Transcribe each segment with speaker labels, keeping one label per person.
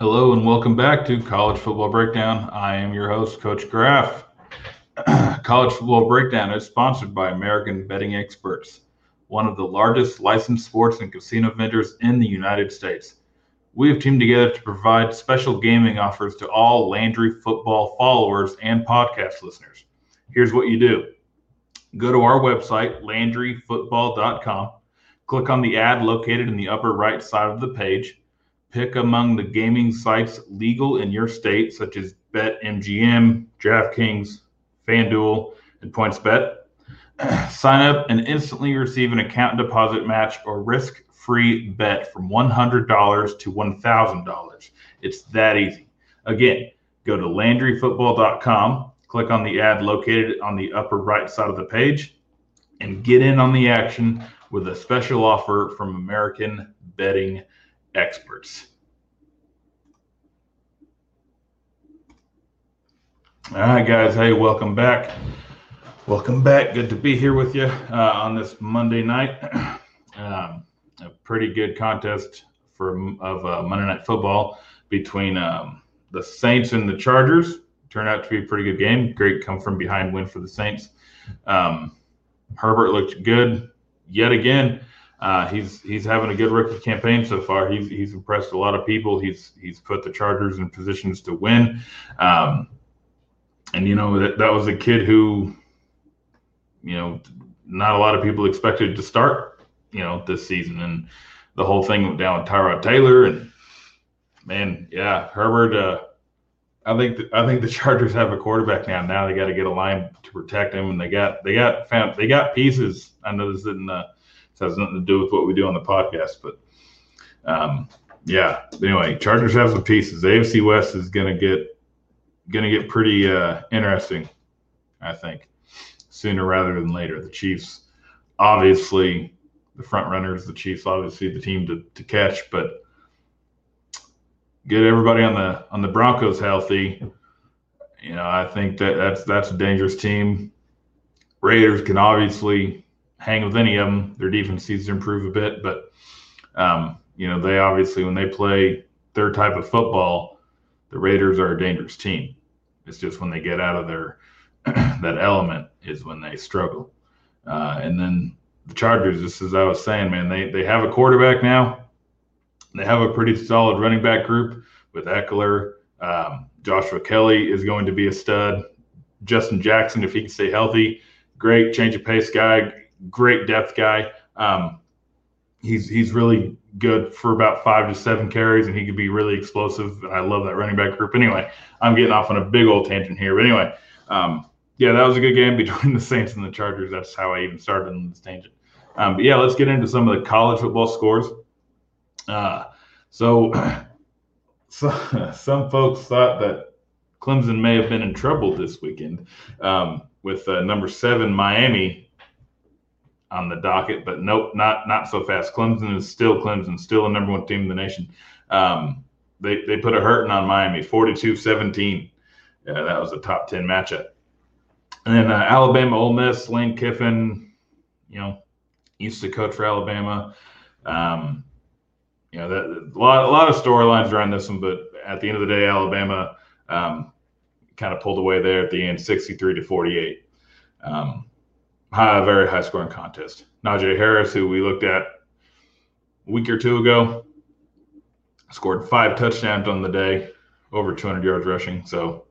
Speaker 1: Hello and welcome back to College Football Breakdown. I am your host, Coach Graff. College Football Breakdown is sponsored by American Betting Experts, one of the largest licensed sports and casino vendors in the United States. We have teamed together to provide special gaming offers to all Landry football followers and podcast listeners. Here's what you do go to our website, landryfootball.com, click on the ad located in the upper right side of the page pick among the gaming sites legal in your state, such as BetMGM, DraftKings, FanDuel, and PointsBet. Sign up and instantly receive an account deposit match or risk free bet from $100 to $1,000. It's that easy. Again, go to LandryFootball.com, click on the ad located on the upper right side of the page, and get in on the action with a special offer from American Betting experts. All right, guys. Hey, welcome back. Welcome back. Good to be here with you uh, on this Monday night. Um, a pretty good contest for of uh, Monday Night Football between um, the Saints and the Chargers. Turned out to be a pretty good game. Great come from behind win for the Saints. Um, Herbert looked good yet again. Uh, he's he's having a good rookie campaign so far. He's he's impressed a lot of people. He's he's put the Chargers in positions to win. Um, and you know that that was a kid who, you know, not a lot of people expected to start, you know, this season. And the whole thing went down with Tyrod Taylor. And man, yeah, Herbert. Uh, I think the, I think the Chargers have a quarterback now. Now they got to get a line to protect him, and they got they got found they got pieces. I know this isn't. Uh, has nothing to do with what we do on the podcast. But um, yeah, anyway, Chargers have some pieces. AFC West is gonna get gonna get pretty uh, interesting, I think, sooner rather than later. The Chiefs, obviously, the front runners. The Chiefs, obviously, the team to, to catch, but get everybody on the on the Broncos healthy. You know, I think that that's that's a dangerous team. Raiders can obviously hang with any of them. Their defense needs to improve a bit, but um, you know they obviously when they play their type of football, the Raiders are a dangerous team. It's just when they get out of their that element is when they struggle. Uh, and then the Chargers, just as I was saying, man, they they have a quarterback now. They have a pretty solid running back group with Ekeler. Um, Joshua Kelly is going to be a stud. Justin Jackson, if he can stay healthy, great change of pace guy great depth guy. Um, he's he's really good for about five to seven carries, and he could be really explosive. I love that running back group. Anyway, I'm getting off on a big old tangent here, but anyway, um, yeah, that was a good game between the Saints and the Chargers. That's how I even started on this tangent. Um, but yeah, let's get into some of the college football scores. Uh, so so, some folks thought that Clemson may have been in trouble this weekend um, with uh, number seven Miami on the docket, but nope, not not so fast. Clemson is still Clemson, still the number one team in the nation. Um, they they put a hurting on Miami, 42-17. Yeah, that was a top ten matchup. And then uh, Alabama, Ole Miss, Lane Kiffin, you know, used to coach for Alabama. Um, you know, that, a lot, a lot of storylines around this one, but at the end of the day, Alabama um, kind of pulled away there at the end, 63 to 48. Um, high, very high scoring contest. Najee Harris, who we looked at a week or two ago, scored five touchdowns on the day, over 200 yards rushing. So,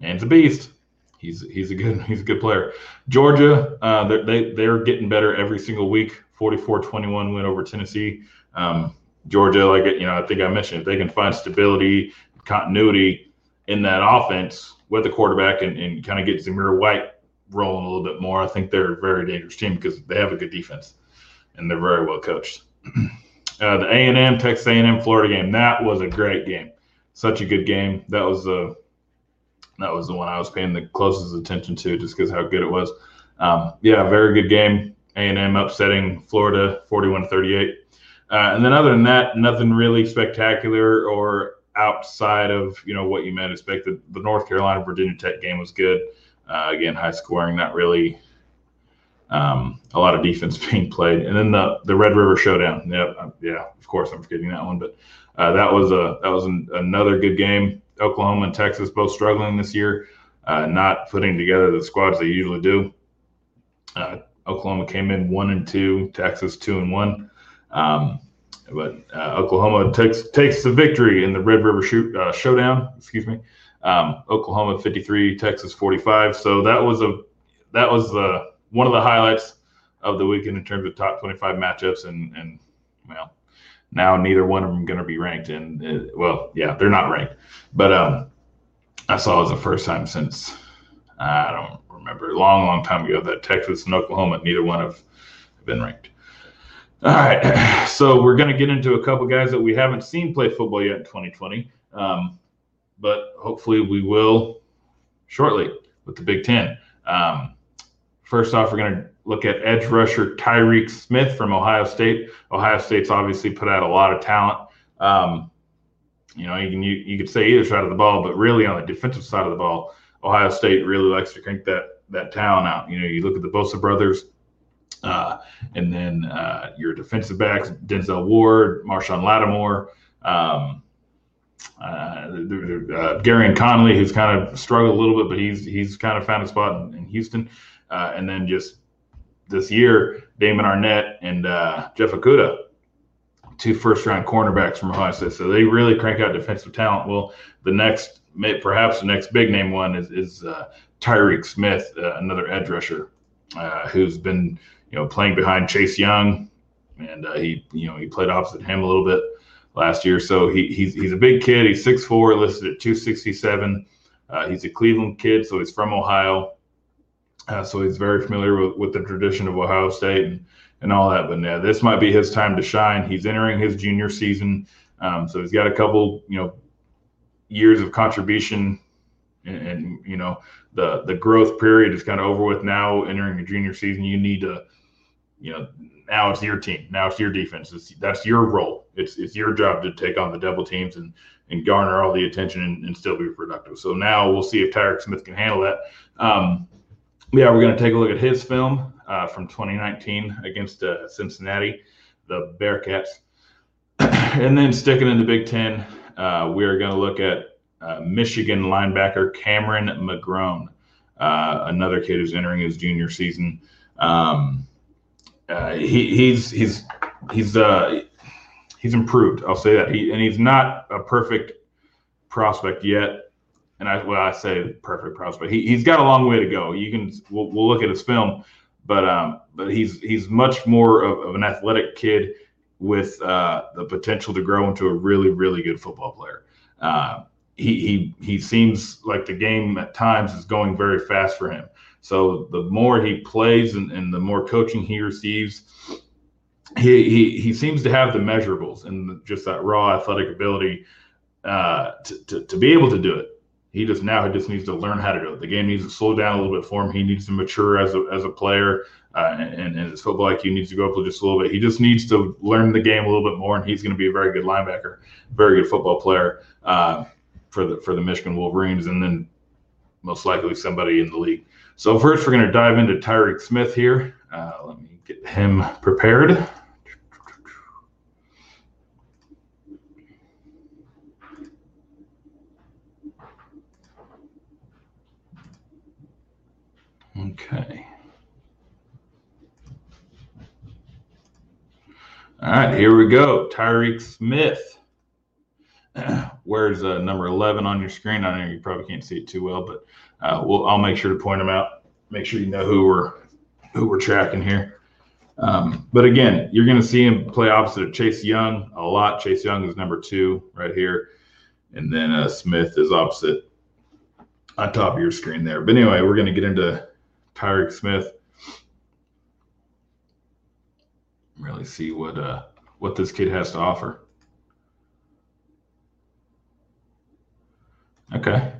Speaker 1: man's a beast. He's he's a good he's a good player. Georgia, uh, they're, they they're getting better every single week. 44-21 win over Tennessee. Um, Georgia, like you know, I think I mentioned, if they can find stability, continuity in that offense with the quarterback and, and kind of get Zamir White rolling a little bit more, I think they're a very dangerous team because they have a good defense and they're very well coached. uh, the A and M Texas A and M Florida game that was a great game, such a good game. That was the that was the one I was paying the closest attention to just because how good it was. Um, yeah, very good game. A and M upsetting Florida 41-38. Uh, and then other than that, nothing really spectacular or outside of you know what you might expect. The, the North Carolina Virginia Tech game was good. Uh, again, high scoring, not really um, a lot of defense being played. And then the the Red River Showdown. Yeah, uh, yeah. Of course, I'm forgetting that one, but uh, that was a that was an, another good game. Oklahoma and Texas both struggling this year, uh, not putting together the squads they usually do. Uh, Oklahoma came in one and two, Texas two and one. Um, but uh, Oklahoma takes takes the victory in the Red River shoot, uh, Showdown. Excuse me. Um, Oklahoma 53, Texas 45. So that was a that was the one of the highlights of the weekend in terms of top 25 matchups. And and well, now neither one of them going to be ranked. And uh, well, yeah, they're not ranked. But um, I saw it was the first time since I don't remember long, long time ago that Texas and Oklahoma neither one have been ranked. All right, so we're going to get into a couple guys that we haven't seen play football yet in 2020, um, but hopefully we will shortly with the Big Ten. Um, first off, we're going to look at edge rusher Tyreke Smith from Ohio State. Ohio State's obviously put out a lot of talent. Um, you know, you can you, you could say either side of the ball, but really on the defensive side of the ball, Ohio State really likes to crank that that talent out. You know, you look at the Bosa brothers, uh, and then uh, your defensive backs, Denzel Ward, Marshon Lattimore, um, uh, uh, Gareon Conley, who's kind of struggled a little bit, but he's he's kind of found a spot in, in Houston, uh, and then just this year, Damon Arnette and uh, Jeff Okudah, two first round cornerbacks from Ohio State. So they really crank out defensive talent. Well, the next, perhaps the next big name one is, is uh, Tyreke Smith, uh, another edge rusher, who's been you know playing behind Chase Young, and he you know he played opposite him a little bit last year. So he, he's he's a big kid. He's 6'4", listed at two sixty seven. Uh, he's a Cleveland kid, so he's from Ohio. Uh, so he's very familiar with, with the tradition of Ohio State and, and all that. But yeah, this might be his time to shine. He's entering his junior season, um, so he's got a couple, you know, years of contribution, and, and, you know, the the growth period is kind of over with. Now entering your junior season, you need to, you know, now it's your team. Now it's your defense. It's, that's your role. It's it's your job to take on the double teams and and garner all the attention and, and still be productive. So now we'll see if Tyreke Smith can handle that. Um, yeah, we're going to take a look at his film uh, from 2019 against uh, Cincinnati, the Bearcats. and then sticking in the Big Ten, uh, we are going to look at uh, Michigan linebacker Cameron McGrone, uh, another kid who's entering his junior season. Um, uh, he, he's he's he's he's improved. I'll say that. He and he's not a perfect prospect yet and I well I say perfect prospect. He he's got a long way to go. You can we'll, we'll look at his film, but um but he's he's much more of, of an athletic kid with uh, the potential to grow into a really really good football player. Uh, he he he seems like the game at times is going very fast for him. So the more he plays and, and the more coaching he receives, he, he he seems to have the measurables and just that raw athletic ability uh, to, to, to be able to do it. He just now he just needs to learn how to do it. The game needs to slow down a little bit for him. He needs to mature as a, as a player, uh, and, and his football IQ needs to go up just a little bit. He just needs to learn the game a little bit more, and he's going to be a very good linebacker, very good football player uh, for the for the Michigan Wolverines, and then most likely somebody in the league. So first, we're going to dive into Tyreke Smith here. Uh, let me get him prepared. Okay. All right, here we go. Tyreke Smith. Where's uh, number 11 on your screen? I know you probably can't see it too well, but uh, we'll, I'll make sure to point them out. Make sure you know who we're who we're tracking here. Um, but again, you're going to see him play opposite of Chase Young a lot. Chase Young is number two right here, and then uh, Smith is opposite on top of your screen there. But anyway, we're going to get into Tyreke Smith. Really see what uh what this kid has to offer. Okay.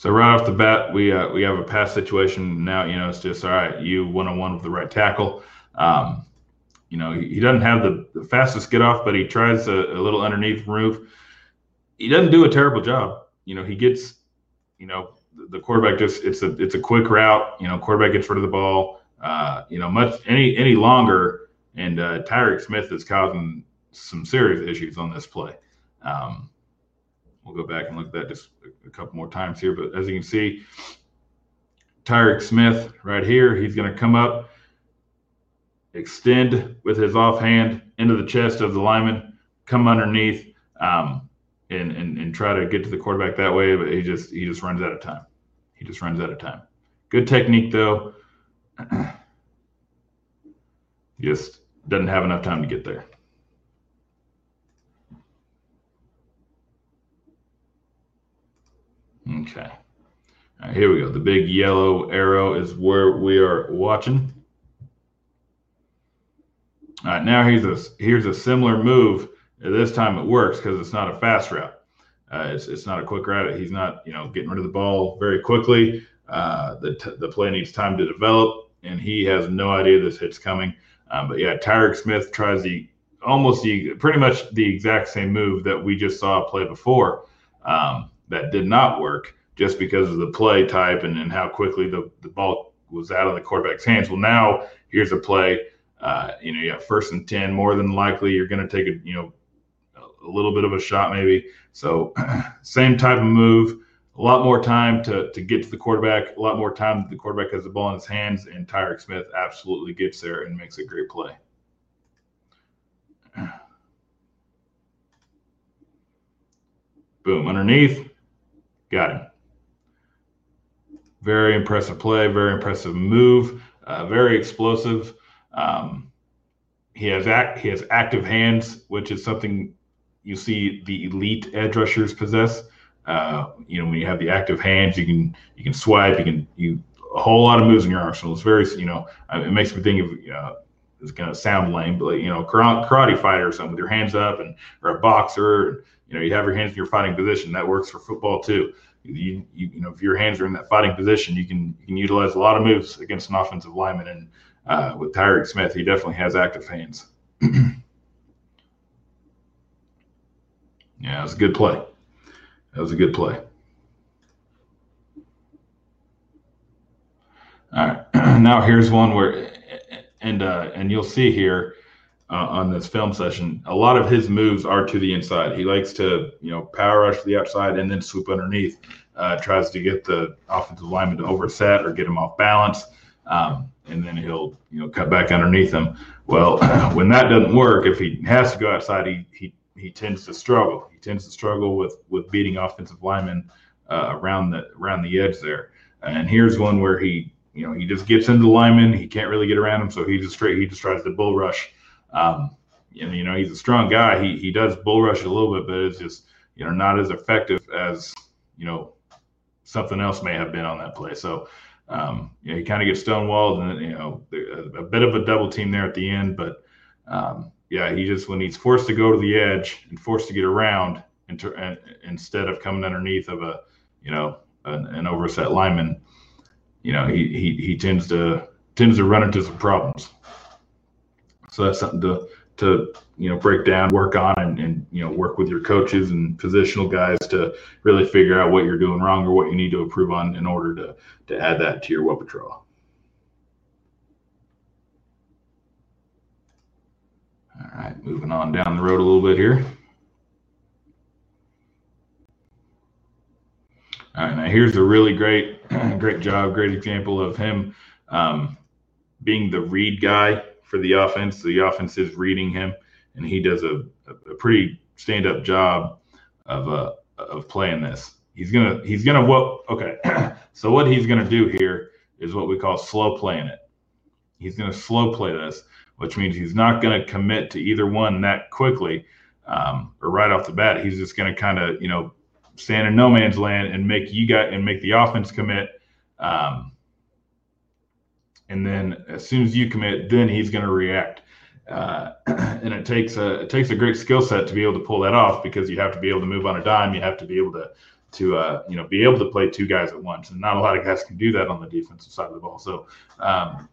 Speaker 1: So right off the bat, we uh, we have a pass situation now. You know, it's just all right. You one on one with the right tackle. Um, you know, he, he doesn't have the, the, fastest get off, but he tries a, a little underneath move. He doesn't do a terrible job. You know, he gets, you know, the quarterback just it's a it's a quick route. You know, quarterback gets rid of the ball. Uh, you know, much any any longer, and uh, Tyreke Smith is causing some serious issues on this play. Um, we'll go back and look at that just a, couple more times here. But as you can see, Tyreke Smith right here, he's going to come up, extend with his offhand into the chest of the lineman, come underneath. Um, and, and and try to get to the quarterback that way, but he just he just runs out of time. He just runs out of time. Good technique though. just doesn't have enough time to get there. Okay. here we go. The big yellow arrow is where we are watching. All right, now here's a here's a similar move. This time it works because it's not a fast route. Uh, it's, it's not a quick route. He's not, you know, getting rid of the ball very quickly. Uh, the, the play needs time to develop, and he has no idea this hit's coming. Um, but yeah, Tyreke Smith tries the almost the pretty much the exact same move that we just saw play before. Um, that did not work just because of the play type and, and how quickly the, the ball was out of the quarterback's hands. Well, now here's a play. Uh, you know, you have first and 10, more than likely you're going to take a, you know, a little bit of a shot maybe. So same type of move, a lot more time to, to get to the quarterback, a lot more time that the quarterback has the ball in his hands, and Tyreke Smith absolutely gets there and makes a great play. Boom, underneath, got him. Very impressive play, very impressive move, uh, very explosive. Um, he has act, he has active hands, which is something you see the elite edge rushers possess. Uh, you know, when you have the active hands, you can you can swipe, you can you a whole lot of moves in your arsenal. It's very you know, it makes me think of you it's gonna sound lame, but you know, karate fighter or something with your hands up, and or a boxer, and, you know, you have your hands in your fighting position. That works for football too. You, you, you know, if your hands are in that fighting position, you can you can utilize a lot of moves against an offensive lineman. And uh, with Tyreke Smith, he definitely has active hands. Yeah, it was a good play. That was a good play. All right, now here's one where, and uh, and you'll see here uh, on this film session, a lot of his moves are to the inside. He likes to, you know, power rush the outside and then swoop underneath. Uh, tries to get the offensive lineman to overset or get him off balance, um, and then he'll, you know, cut back underneath him. Well, when that doesn't work, if he has to go outside, he he he tends to struggle. He tends to struggle with with beating offensive linemen uh, around the around the edge there. And here's one where he, you know, he just gets into the lineman. He can't really get around him, so he just straight he just tries to bull rush. Um, and you know, he's a strong guy. He he does bull rush a little bit, but it's just you know not as effective as you know something else may have been on that play. So. Um, you know, he kind of gets stonewalled, and you know, a, a, bit of a double team there at the end. But um, yeah, he just when he's forced to go to the edge and forced to get around instead of coming underneath of a you know an, an overset lineman, you know he, he he tends to tends to run into some problems. So that's something to to you know break down, work on, and, and you know work with your coaches and positional guys to really figure out what you're doing wrong or what you need to improve on in order to to add that to your web patrol. All right, moving on down the road a little bit here. Right, now here's a really great, great job, great example of him um, being the read guy for the offense. The offense is reading him, and he does a, a pretty stand-up job of uh, of playing this. He's gonna he's gonna what? Okay, so what he's gonna do here is what we call slow playing it. He's gonna slow play this, which means he's not gonna commit to either one that quickly um, or right off the bat. He's just gonna kind of you know stand in no man's land and make you got and make the offense commit. Um, and then as soon as you commit, then he's going to react. Uh, and it takes a it takes a great skill set to be able to pull that off because you have to be able to move on a dime. You have to be able to to uh, you know be able to play two guys at once, and not a lot of guys can do that on the defensive side of the ball. So um,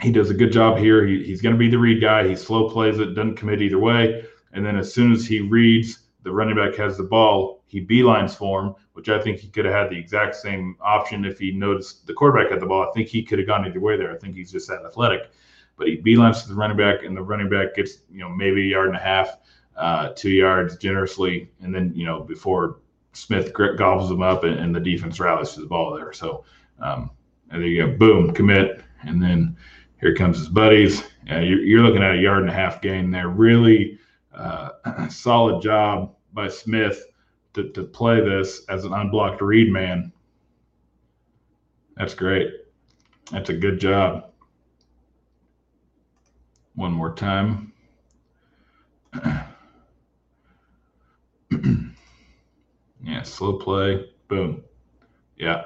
Speaker 1: he does a good job here. He, he's going to be the read guy. He slow plays it, doesn't commit either way, and then as soon as he reads, the running back has the ball. He beelines for him, which I think he could have had the exact same option if he noticed the quarterback had the ball. I think he could have gone either way there. I think he's just that athletic. But he beelines to the running back, and the running back gets, you know, maybe a yard and a half, uh, two yards generously. And then, you know, before Smith gobbles him up and, and the defense rallies to the ball there. So, um, and there you go, boom, commit. And then here comes his buddies. Uh, you're, you're, looking at a yard and a half gain there. Really uh, solid job by Smith to, to play this as an unblocked read man. That's great. That's a good job. One more time. yeah, slow play. Boom. Yeah.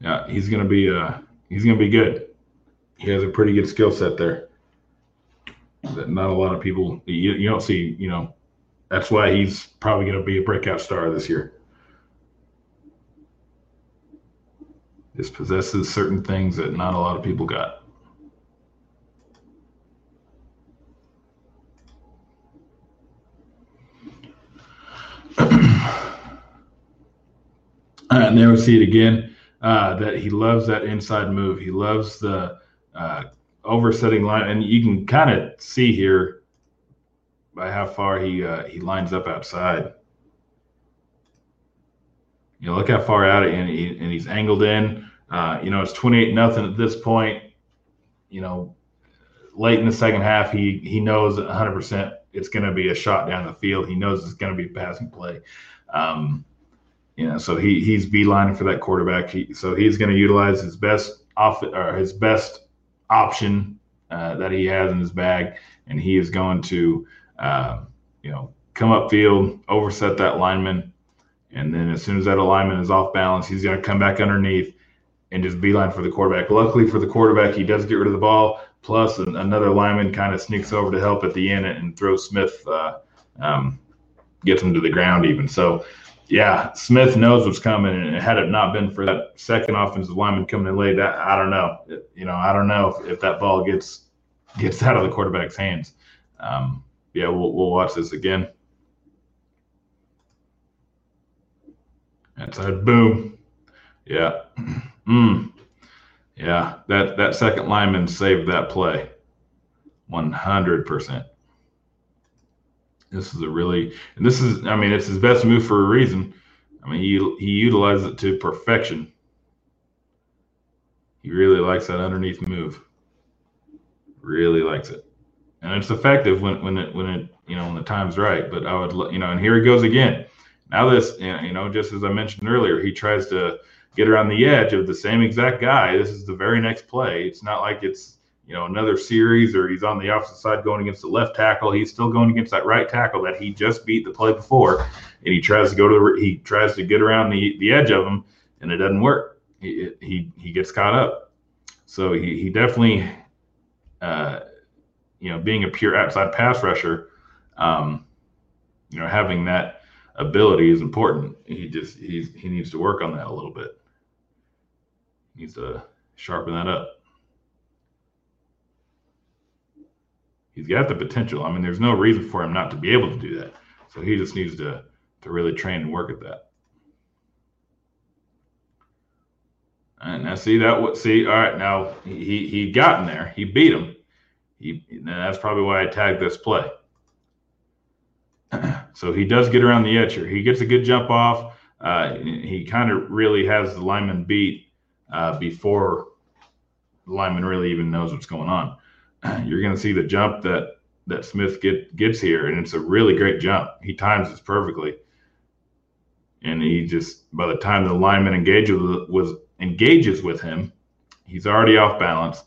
Speaker 1: Yeah, he's gonna be uh he's gonna be good. He has a pretty good skill set there. That not a lot of people you, you don't see, you know, that's why he's probably going to be a breakout star this year. Just possesses certain things that not a lot of people got. and there we see it again uh, that he loves that inside move. He loves the uh, oversetting line, and you can kind of see here by how far he uh, he lines up outside. You know, look how far out and, he, and he's angled in. Uh, you know, it's 28 nothing at this point. You know, late in the second half, he he knows 100 percent it's going to be a shot down the field. He knows it's going to be a passing play. Um, you know, so he he's beelining for that quarterback. He, so he's going to utilize his best off or his best option uh, that he has in his bag, and he is going to uh, you know, come up field, overset that lineman, and then as soon as that alignment is off balance, he's going to come back underneath and just beeline for the quarterback. Luckily for the quarterback, he does get rid of the ball. Plus, another lineman kind of sneaks over to help at the end and throws Smith, uh, um, gets him to the ground even. So, yeah, Smith knows what's coming, and had it not been for that second offensive lineman coming in late, that I don't know. You know, I don't know if, if that ball gets gets out of the quarterback's hands. Um, yeah, we'll, we'll watch this again. Inside, boom. Yeah. Mm. Yeah, that, that second lineman saved that play 100%. This is a really, and this is, I mean, it's his best move for a reason. I mean, he, he utilizes it to perfection. He really likes that underneath move. Really likes it and it's effective when when it when it you know when the time's right. But I would you know, and here he goes again. Now this you know just as I mentioned earlier, he tries to get around the edge of the same exact guy. This is the very next play. It's not like it's you know another series or he's on the opposite side going against the left tackle. He's still going against that right tackle that he just beat the play before, and he tries to go to the he tries to get around the the edge of him, and it doesn't work. He he he gets caught up. So he he definitely. Uh, you know, being a pure outside pass rusher, um, you know, having that ability is important. He just he's he needs to work on that a little bit. He needs to sharpen that up. He's got the potential. I mean, there's no reason for him not to be able to do that. So he just needs to to really train and work at that. And now see that what see all right now he he got in there he beat him he that's probably why I tagged this play. so he does get around the etcher. He gets a good jump off. Uh, he kind of really has the lineman beat uh, before the lineman really even knows what's going on. You're going to see the jump that that Smith get, gets here, and it's a really great jump. He times this perfectly, and he just by the time the lineman engages with, engages with him, he's already off balance.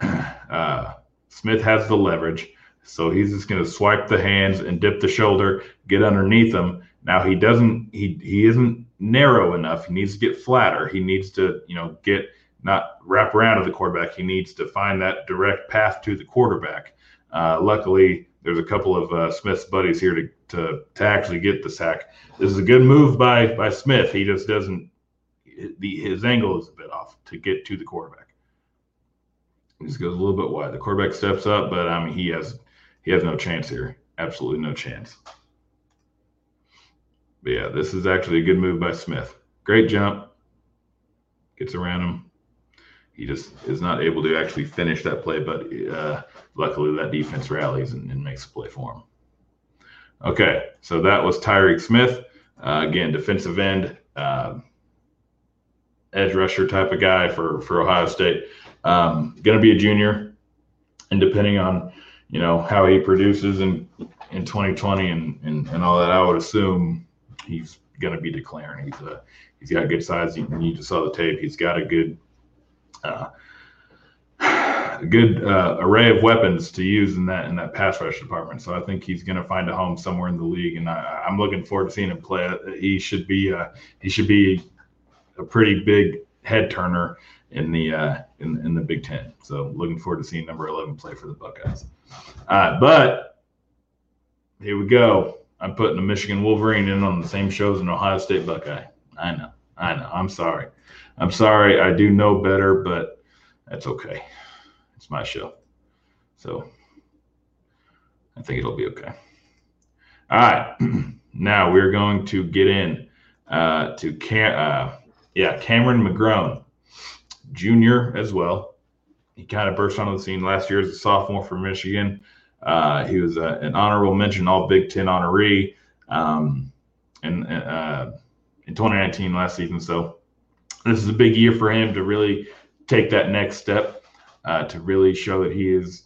Speaker 1: Uh, Smith has the leverage. So he's just going to swipe the hands and dip the shoulder, get underneath him. Now he doesn't he he isn't narrow enough. He needs to get flatter. He needs to, you know, get not wrap around to the quarterback. He needs to find that direct path to the quarterback. Uh, luckily, there's a couple of uh, Smith's buddies here to, to to actually get the sack. This is a good move by by Smith. He just doesn't the his angle is a bit off to get to the quarterback. Just goes a little bit wide. The quarterback steps up, but I mean he has he has no chance here. Absolutely no chance. But yeah, this is actually a good move by Smith. Great jump. Gets around him. He just is not able to actually finish that play, but uh, luckily that defense rallies and, and, makes a play for him. Okay, so that was Tyreke Smith. Uh, again, defensive end, uh, edge rusher type of guy for for Ohio State. Um, going to be a junior, and depending on you know how he produces in in 2020 and and, and all that, I would assume he's going to be declaring. He's a he's got good size. You, you just saw the tape. He's got a good. Uh, a good uh, array of weapons to use in that in that pass rush department. So I think he's going to find a home somewhere in the league, and I, am looking forward to seeing him play. He should be uh, he should be a pretty big head turner in the uh, in, in the Big Ten. So looking forward to seeing number 11 play for the Buckeyes. Uh, but here we go. I'm putting the Michigan Wolverine in on the same show as an Ohio State Buckeye. I know. I know. I'm sorry. I'm sorry. I do know better, but that's okay. It's my show. So I think it'll be okay. All right. now we're going to get in uh, to Cam- uh, yeah, Cameron McGrone junior as well. He kind of burst onto the scene last year as a sophomore for Michigan. Uh, he was a, an honorable mention, all Big Ten honoree, um, in, uh, in 2019 last season. So this is a big year for him to really take that next step, uh, to really show that he is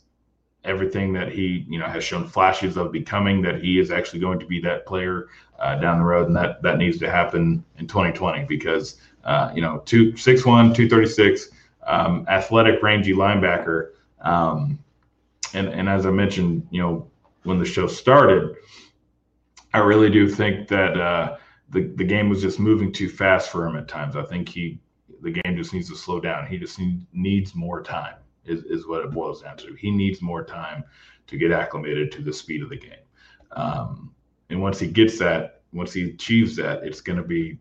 Speaker 1: everything that he you know has shown flashes of becoming that he is actually going to be that player uh, down the road and that that needs to happen in 2020 because uh, you know, two six one, two thirty six, um, athletic, rangy linebacker. Um, and and as I mentioned, you know, when the show started, I really do think that uh, the the game was just moving too fast for him at times. I think he the game just needs to slow down. He just need, needs more time. Is, is what it boils down to. He needs more time to get acclimated to the speed of the game. Um, and once he gets that, once he achieves that, it's going to be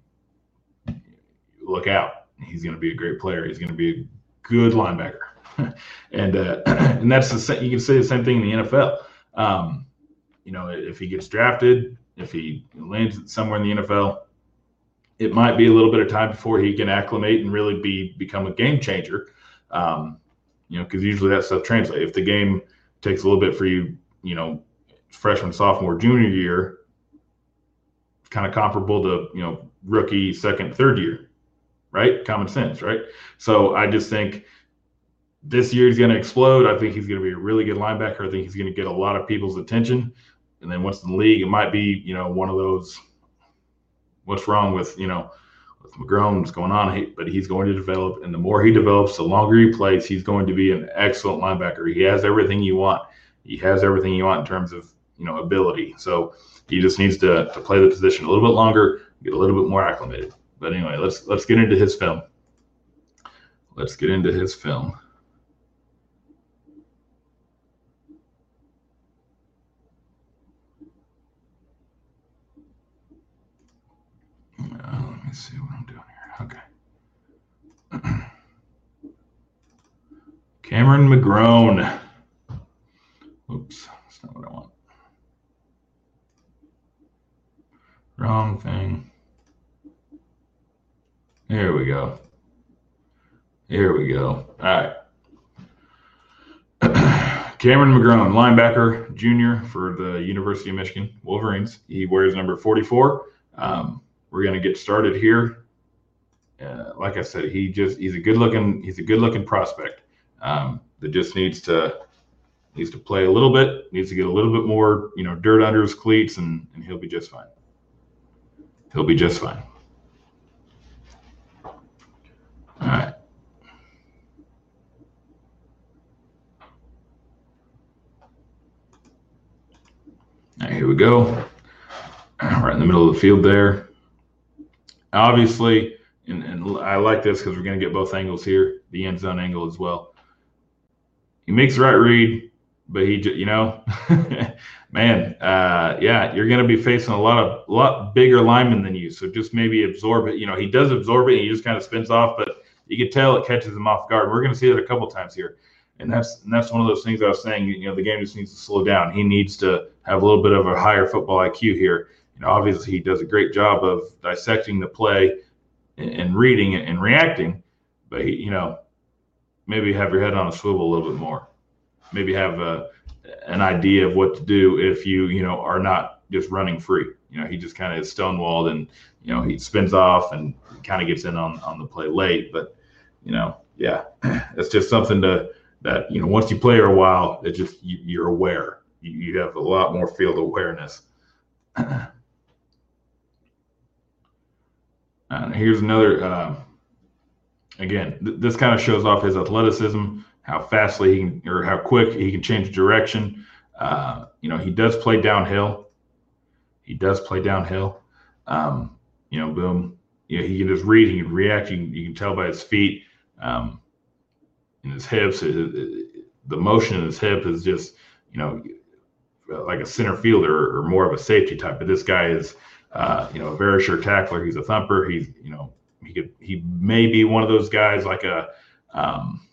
Speaker 1: look out. He's going to be a great player. He's going to be a good linebacker. and uh, and that's the same, you can say the same thing in the NFL. Um, you know, if he gets drafted, if he lands somewhere in the NFL, it might be a little bit of time before he can acclimate and really be become a game changer. Um, you know, because usually that stuff translates. If the game takes a little bit for you, you know, freshman, sophomore, junior year, kind of comparable to you know rookie, second, third year right? Common sense, right? So I just think this year he's going to explode. I think he's going to be a really good linebacker. I think he's going to get a lot of people's attention. And then once in the league, it might be, you know, one of those what's wrong with, you know, with McGrone, what's going on, but he's going to develop. And the more he develops, the longer he plays, he's going to be an excellent linebacker. He has everything you want. He has everything you want in terms of, you know, ability. So he just needs to, to play the position a little bit longer, get a little bit more acclimated. But anyway, let's let's get into his film. Let's get into his film. Uh, let's see what I'm doing here. Okay. Cameron McGrone. Oops, that's not what I want. Wrong thing. Here we go. Here we go. All right. Cameron McGrone, linebacker, junior for the University of Michigan Wolverines. He wears number 44. Um, we're going to get started here. Uh, like I said, he just he's a good looking he's a good looking prospect um, that just needs to needs to play a little bit, needs to get a little bit more you know dirt under his cleats, and and he'll be just fine. He'll be just fine. All right. All right, here we go. Right in the middle of the field there. Obviously, and, and I like this because we're going to get both angles here, the end zone angle as well. He makes the right read, but he, you know, man, uh, yeah, you're going to be facing a lot of, lot bigger linemen than you. So just maybe absorb it. You know, he does absorb it. And he just kind of spins off, but you can tell it catches him off guard. We're going to see that a couple times here, and that's and that's one of those things I was saying. You know, the game just needs to slow down. He needs to have a little bit of a higher football IQ here. You know, obviously he does a great job of dissecting the play and, and reading it and reacting, but he, you know, maybe have your head on a swivel a little bit more. Maybe have a, an idea of what to do if you, you know, are not just running free. You know, he just kind of is stonewalled and, you know, he spins off and kind of gets in on, on the play late. But, you know, yeah, it's just something to, that, you know, once you play a while, it just, you, you're aware. You, you have a lot more field awareness. Here's another, uh, again, th- this kind of shows off his athleticism, how fastly he can, or how quick he can change direction. Uh, you know, he does play downhill. He does play downhill. Um, you know, boom. You know, he can just read, he can react. You can, you can tell by his feet um, and his hips. It, it, the motion in his hip is just, you know, like a center fielder or more of a safety type. But this guy is, uh, you know, a very sure tackler. He's a thumper. He's, you know, he could, he may be one of those guys like a um,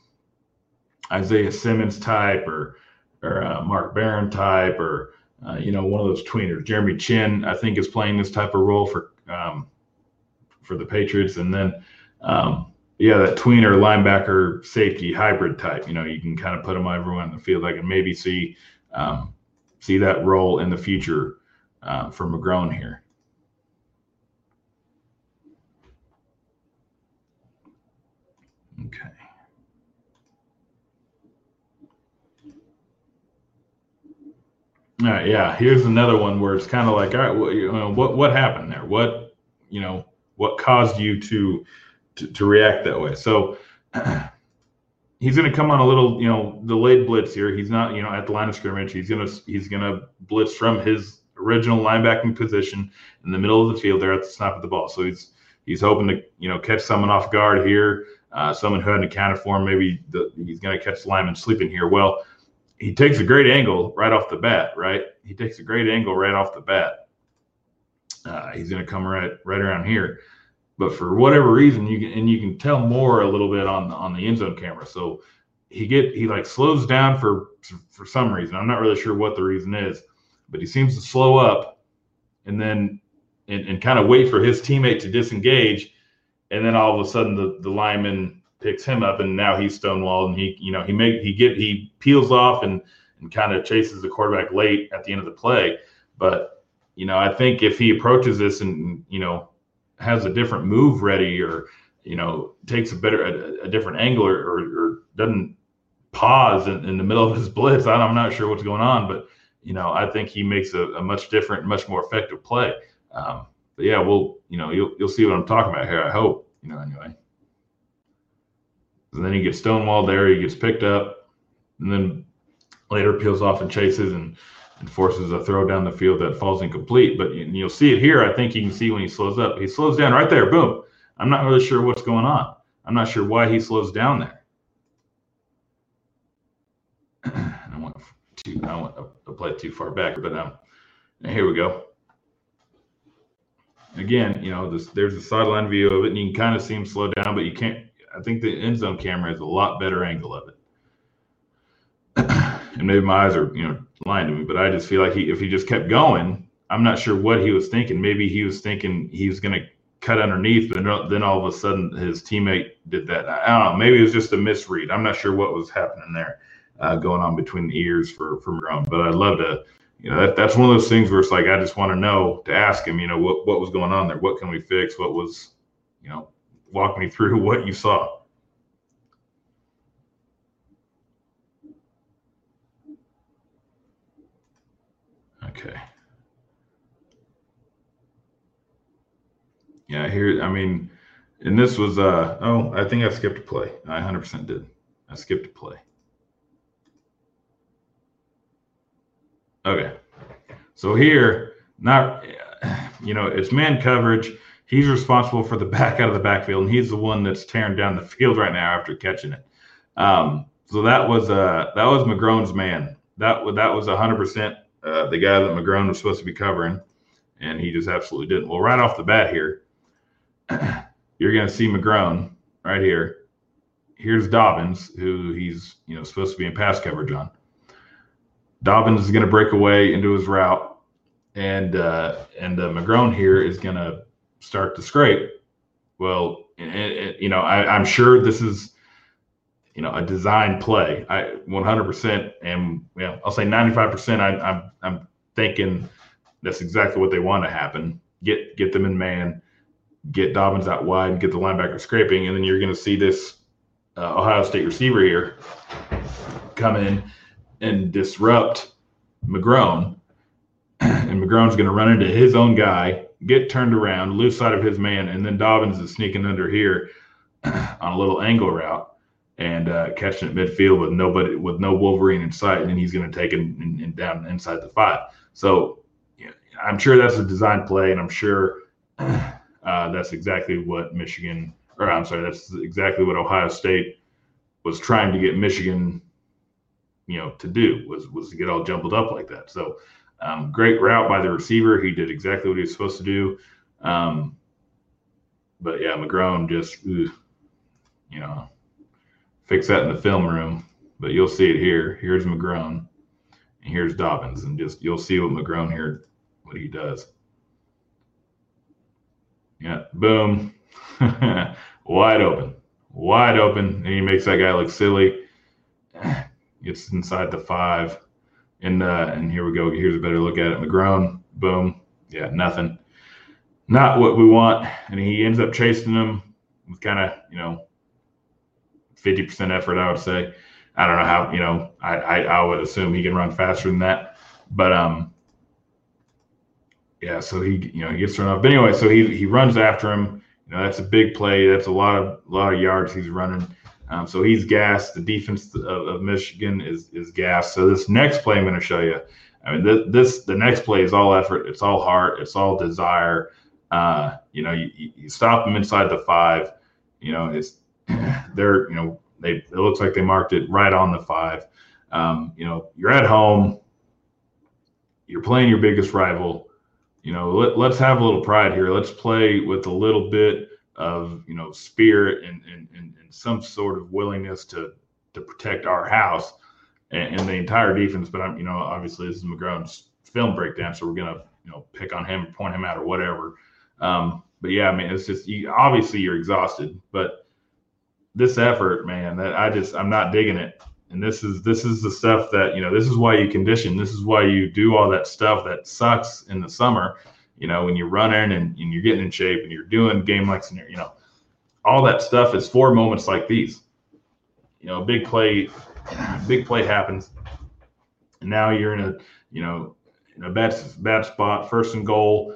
Speaker 1: Isaiah Simmons type or, or uh, Mark Barron type or, uh, you know, one of those tweeners. Jeremy Chinn I think, is playing this type of role for um, for the Patriots. And then, um, yeah, that tweener linebacker safety hybrid type. You know, you can kind of put them everywhere in the field. I can maybe see um, see that role in the future uh, for McGrone here. Okay. All right, yeah. Here's another one where it's kind of like, all right, what, you know, what what happened there? What you know, what caused you to to, to react that way? So he's going to come on a little, you know, delayed blitz here. He's not, you know, at the line of scrimmage. He's going to he's to blitz from his original linebacking position in the middle of the field there at the snap of the ball. So he's he's hoping to, you know, catch someone off guard here. Uh, someone who hadn't accounted for him. Maybe the, he's going to catch the lineman sleeping here. Well, he takes a great angle right off the bat, right? He takes a great angle right off the bat. Uh, he's going to come right right around here, but for whatever reason, you can and you can tell more a little bit on on the end zone camera. So he get he like slows down for for some reason. I'm not really sure what the reason is, but he seems to slow up and then and, and kind of wait for his teammate to disengage, and then all of a sudden the the lineman picks him up and now he's stonewalled and he you know he make he get he peels off and and kind of chases the quarterback late at the end of the play. But you know i think if he approaches this and you know has a different move ready or you know takes a better a, a different angle or, or, or doesn't pause in, in, the middle of his blitz i'm not sure what's going on but you know i think he makes a, a much different much more effective play. Um, but yeah we'll you know you'll, you'll see what i'm talking about here i hope you know anyway and then he gets stonewalled there. He gets picked up, and then later peels off and chases and, and forces a throw down the field that falls incomplete. But you, you'll see it here. I think you can see when he slows up. He slows down right there. Boom. I'm not really sure what's going on. I'm not sure why he slows down there. I want to I want to play too far back, but um, here we go. Again, you know, this, there's a sideline view of it, and you can kind of see him slow down, but you can't. I think the end zone camera has a lot better angle of it. and maybe my eyes are, you know, lying to me, but I just feel like he, if he just kept going, I'm not sure what he was thinking. Maybe he was thinking he was going to cut underneath, but then all of a sudden his teammate did that. I don't know. Maybe it was just a misread. I'm not sure what was happening there, uh, going on between the ears for for McGrone. But I'd love to you know, that, that's one of those things where it's like, I just want to know to ask him, you know, what, what was going on there? What can we fix? What was, you know, walk me through what you saw. Okay. Yeah, here, I mean, and this was, uh, oh, I think I skipped a play. I 100% did. I skipped a play. Okay. So here, not, you know, it's man coverage. He's responsible for the back out of the backfield, and he's the one that's tearing down the field right now after catching it. Um, so that was uh that was McGrone's man. That that was hundred uh, percent the guy that McGrone was supposed to be covering, and he just absolutely didn't. Well, right off the bat here, you're going to see McGrone right here. Here's Dobbins, who he's you know supposed to be in pass coverage on. Dobbins is going to break away into his route, and uh, and uh, McGrone here is going to start to scrape. Well, it, it, you know, I, am sure this is you know a design play. I 100% and you know, I'll say 95%. I, I'm I'm thinking that's exactly what they want to happen. Get get them in man, get Dobbins out wide, get the linebacker scraping, and then you're going to see this uh, Ohio State receiver here come in and disrupt McGrone. And McGrone's going to run into his own guy, get turned around, lose sight of his man, and then Dobbins is sneaking under here on a little angle route and uh, catching it midfield with nobody, with no Wolverine in sight, and then he's going to take him in, in down inside the five. So I'm sure that's a design play, and I'm sure uh, that's exactly what Michigan, or I'm sorry, that's exactly what Ohio State was trying to get Michigan you know to do was was to get all jumbled up like that. So um, great route by the receiver. He did exactly what he was supposed to do. Um, but yeah, McGrone just ugh, you know fix that in the film room. But you'll see it here. Here's McGrone, and here's Dobbins, and just you'll see what McGrone here what he does. Yeah, boom, wide open, wide open, and he makes that guy look silly gets inside the five. And uh, and here we go. Here's a better look at it. McGrone, boom. Yeah, nothing. Not what we want. And he ends up chasing them with kind of, you know, 50% effort, I would say. I don't know how, you know, I, I, I would assume he can run faster than that. But um yeah, so he you know he gets thrown off. But anyway, so he he runs after him. You know, that's a big play. That's a lot of a lot of yards he's running. Um, so he's gassed. The defense of, of, Michigan is is gassed. So this next play I'm going to show you. I mean, this, this the next play is all effort. It's all heart. It's all desire. Uh, you know, you, you stop them inside the five. You know, it's they're you know they it looks like they marked it right on the five. Um, you know, you're at home. You're playing your biggest rival. You know, let, let's have a little pride here. Let's play with a little bit of you know spirit and and, and, and some sort of willingness to to protect our house and, and, the entire defense. But I'm you know obviously this is McGrone's film breakdown, so we're gonna you know pick on him, point him out, or whatever. Um, but yeah, I mean it's just you, obviously you're exhausted, but this effort, man, that I just I'm not digging it. And this is this is the stuff that you know this is why you condition. This is why you do all that stuff that sucks in the summer you know, when you're running and, and you're getting in shape and you're doing game like scenario, you know, all that stuff is for moments like these. You know, big play, big play happens, and now you're in a, you know, in a bad bad spot, first and goal.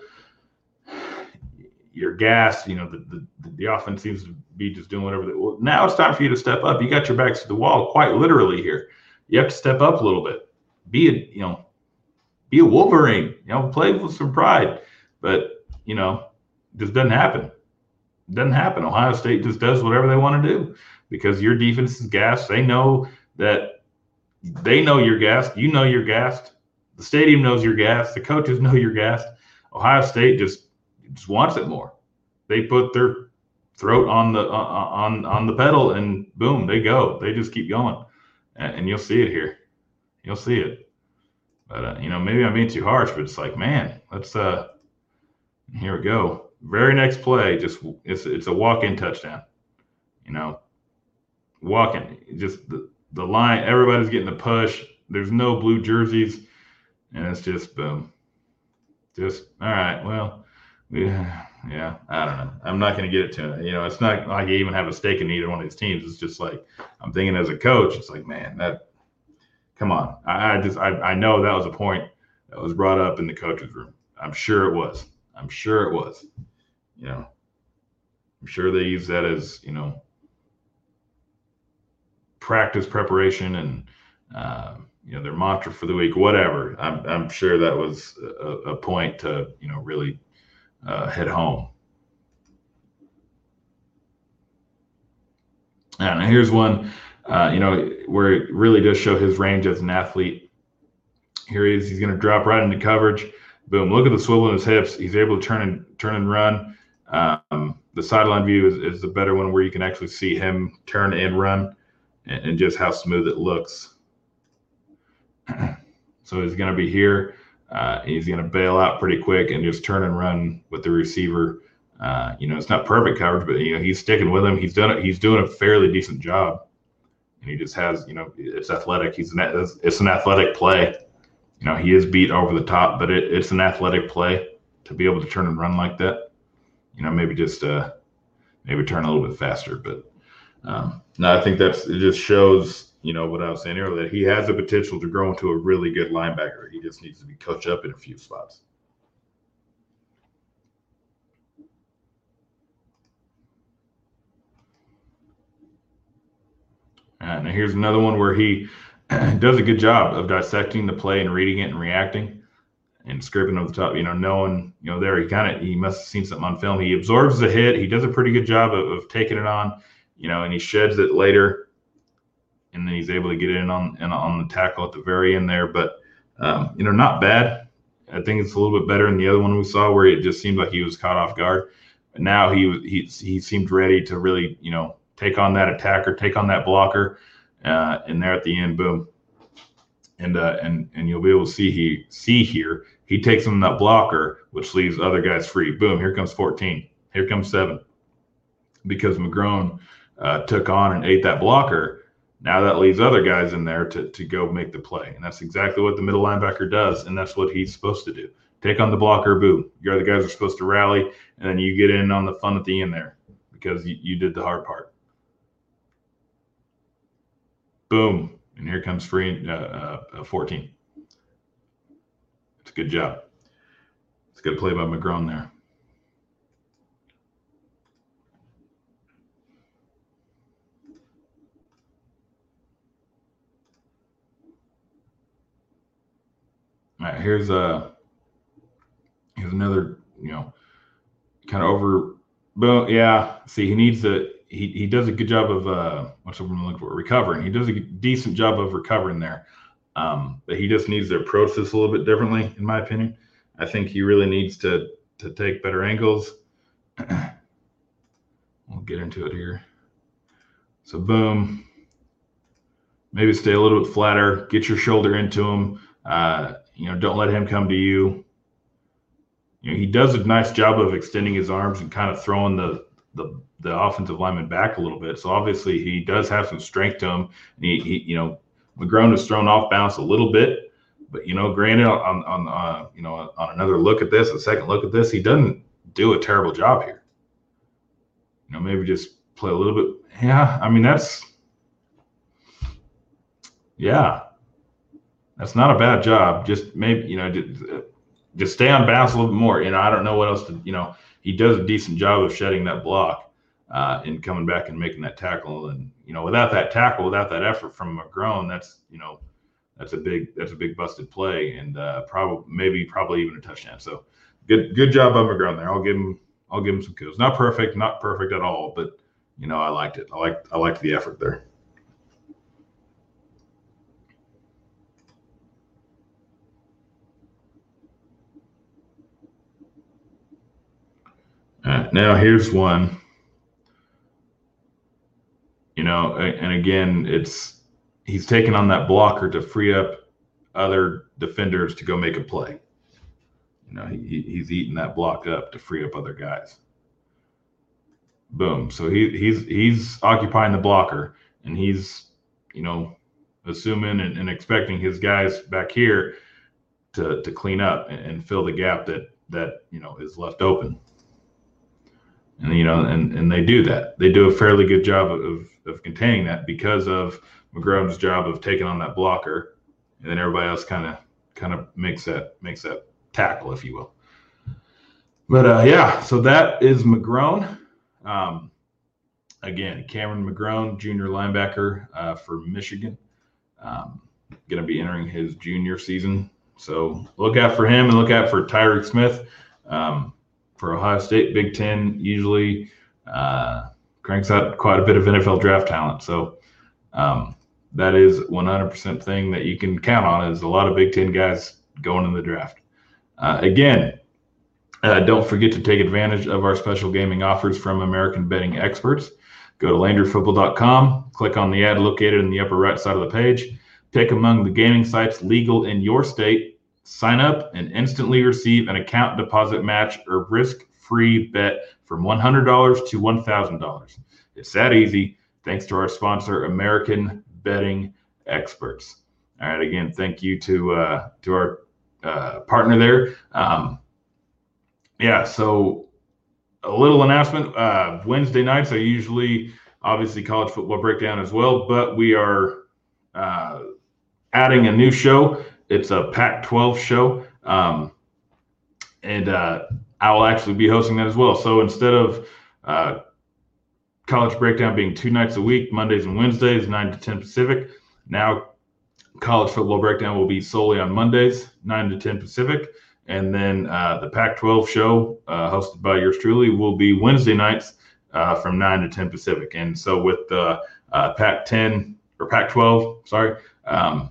Speaker 1: You're gassed. You know, the, the the offense seems to be just doing whatever. They, well, now it's time for you to step up. You got your backs to the wall, quite literally here. You have to step up a little bit. Be a, you know, be a Wolverine. You know, play with some pride. But you know, just doesn't happen. Doesn't happen. Ohio State just does whatever they want to do because your defense is gassed. They know that they know you're gassed. You know you're gassed. The stadium knows you're gassed. The coaches know you're gassed. Ohio State just just wants it more. They put their throat on the on on the pedal and boom, they go. They just keep going, and, and you'll see it here. You'll see it. But uh, you know, maybe I'm being too harsh, but it's like, man, let's uh, here we go. Very next play, just it's it's a walk-in touchdown. You know, walking, just the the line. Everybody's getting the push. There's no blue jerseys, and it's just boom. Just all right. Well, we, yeah, I don't know. I'm not going to get it to you know. It's not like I even have a stake in either one of these teams. It's just like I'm thinking as a coach. It's like, man, that come on. I, I just I, I know that was a point that was brought up in the coaches room. I'm sure it was. I'm sure it was. You know, I'm sure they use that as you know practice preparation and uh, you know their mantra for the week, whatever. I'm I'm sure that was a, a point to you know really uh, hit home. And here's one, uh, you know, where it really does show his range as an athlete. Here he is. He's going to drop right into coverage. Boom! Look at the swivel in his hips. He's able to turn and turn and run. Um, the sideline view is, is the better one where you can actually see him turn and run, and, and just how smooth it looks. so he's going to be here. Uh, he's going to bail out pretty quick and just turn and run with the receiver. Uh, you know, it's not perfect coverage, but you know he's sticking with him. He's done it. He's doing a fairly decent job, and he just has you know it's athletic. He's an it's an athletic play. You know, he is beat over the top, but it, it's an athletic play to be able to turn and run like that. You know, maybe just uh, maybe turn a little bit faster, but um, no, I think that's it. Just shows you know what I was saying earlier that he has the potential to grow into a really good linebacker. He just needs to be coached up in a few spots. And here's another one where he does a good job of dissecting the play and reading it and reacting and scraping over the top. You know, knowing you know there he kind of he must have seen something on film. He absorbs the hit. He does a pretty good job of, of taking it on. You know, and he sheds it later and then he's able to get in on on the tackle at the very end there. But um, you know, not bad. I think it's a little bit better than the other one we saw where it just seemed like he was caught off guard. But now he he he seemed ready to really you know take on that attacker, take on that blocker, uh, and there at the end, boom. And uh, and and you'll be able to see he see here he takes on that blocker, which leaves other guys free. Boom! Here comes 14. Here comes seven. Because McGrone uh, took on and ate that blocker, now that leaves other guys in there to, to go make the play. And that's exactly what the middle linebacker does. And that's what he's supposed to do. Take on the blocker, boom. Your other guys are supposed to rally, and then you get in on the fun at the end there because you, you did the hard part. Boom. And here comes free uh, uh, 14. It's a good job. It's a good play by McGrone there. All right, here's a uh, here's another, you know, kind of over. But yeah, see, he needs to. He he does a good job of uh, what's I'm looking for? Recovering. He does a decent job of recovering there. Um, but he just needs to approach this a little bit differently, in my opinion. I think he really needs to to take better angles. we'll get into it here. So boom. Maybe stay a little bit flatter. Get your shoulder into him. Uh, you know, don't let him come to you. You know, he does a nice job of extending his arms and kind of throwing the the the offensive lineman back a little bit. So obviously he does have some strength to him. He, he you know, McGrone is thrown off balance a little bit, but you know, granted, on on uh, you know on another look at this, a second look at this, he doesn't do a terrible job here. You know, maybe just play a little bit. Yeah, I mean that's yeah, that's not a bad job. Just maybe you know, just, just stay on balance a little bit more. You know, I don't know what else to. You know, he does a decent job of shedding that block uh, and coming back and making that tackle. And you know, without that tackle, without that effort from McGrone, that's you know, that's a big that's a big busted play and uh, probably maybe probably even a touchdown. So good good job by McGrone there. I'll give him I'll give him some kills. Not perfect, not perfect at all, but you know, I liked it. I liked I liked the effort there. Now here's one. You know, and again, it's he's taking on that blocker to free up other defenders to go make a play. You know, he, he's eating that block up to free up other guys. Boom. So he, he's he's occupying the blocker, and he's you know assuming and, and expecting his guys back here to to clean up and, fill the gap that that you know is left open and you know, and and they do that. They do a fairly good job of of containing that because of McGrone's job of taking on that blocker, and then everybody else kind of kind of makes that makes that tackle, if you will. But uh, yeah, so that is McGrone. Um, again, Cameron McGrone, junior linebacker uh, for Michigan, um, going to be entering his junior season. So look out for him and look out for Tyreke Smith. Um, for Ohio State, Big Ten usually uh, cranks out quite a bit of NFL draft talent. So um, that is 100% thing that you can count on is a lot of Big Ten guys going in the draft. Uh, again, uh, don't forget to take advantage of our special gaming offers from American Betting Experts. Go to LandryFootball.com, click on the ad located in the upper right side of the page, pick among the gaming sites legal in your state, Sign up and instantly receive an account deposit match or risk free bet from $100 to $1,000. It's that easy thanks to our sponsor, American Betting Experts. All right, again, thank you to uh, to our uh, partner there. Um, yeah, so a little announcement. Uh, Wednesday nights are usually obviously college football breakdown as well, but we are uh, adding a new show it's a Pac-12 show, um, and uh, I will actually be hosting that as well. So instead of uh, college breakdown being two nights a week, Mondays and Wednesdays, nine to ten Pacific, now college football breakdown will be solely on Mondays, nine to ten Pacific, and then uh, the Pac-12 show, uh, hosted by yours truly, will be Wednesday nights uh, from nine to ten Pacific. And so with the uh, Pac-10 or Pac-12, sorry. Um,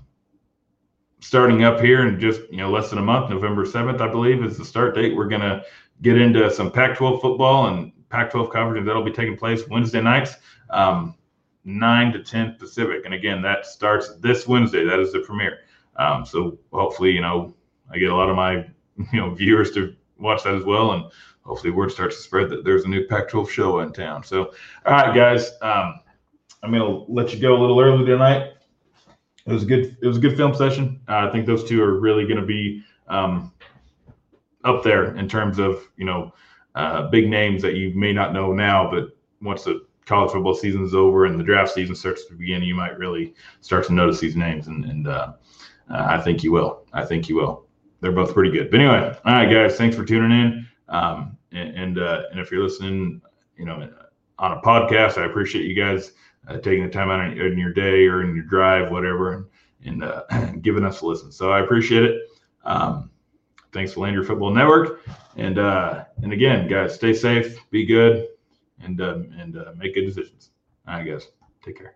Speaker 1: starting up here in just you know less than a month, November seventh, I believe, is the start date. We're gonna get into some Pac-12 football and Pac-12 coverage that'll be taking place Wednesday nights, um, nine to ten Pacific. And again, that starts this Wednesday. That is the premiere. Um, so hopefully, you know, I get a lot of my you know viewers to watch that as well, and hopefully, word starts to spread that there's a new Pac-12 show in town. So, all right, guys, um, I'm gonna let you go a little early tonight it was a good it was a good film session. Uh, I think those two are really going to be um, up there in terms of you know uh, big names that you may not know now, but once the college football season is over and the draft season starts to begin, you might really start to notice these names, and, and uh, uh I think you will. I think you will. They're both pretty good. But anyway, all right, guys, thanks for tuning in. Um, and and, uh, and if you're listening, you know, on a podcast, I appreciate you guys uh, taking the time out in, your day or in your drive, whatever, and, uh, giving us a listen. So I appreciate it. Um, thanks to Landry Football Network, and uh, and again, guys, stay safe, be good, and um, and uh, make good decisions. All right, guys, take care.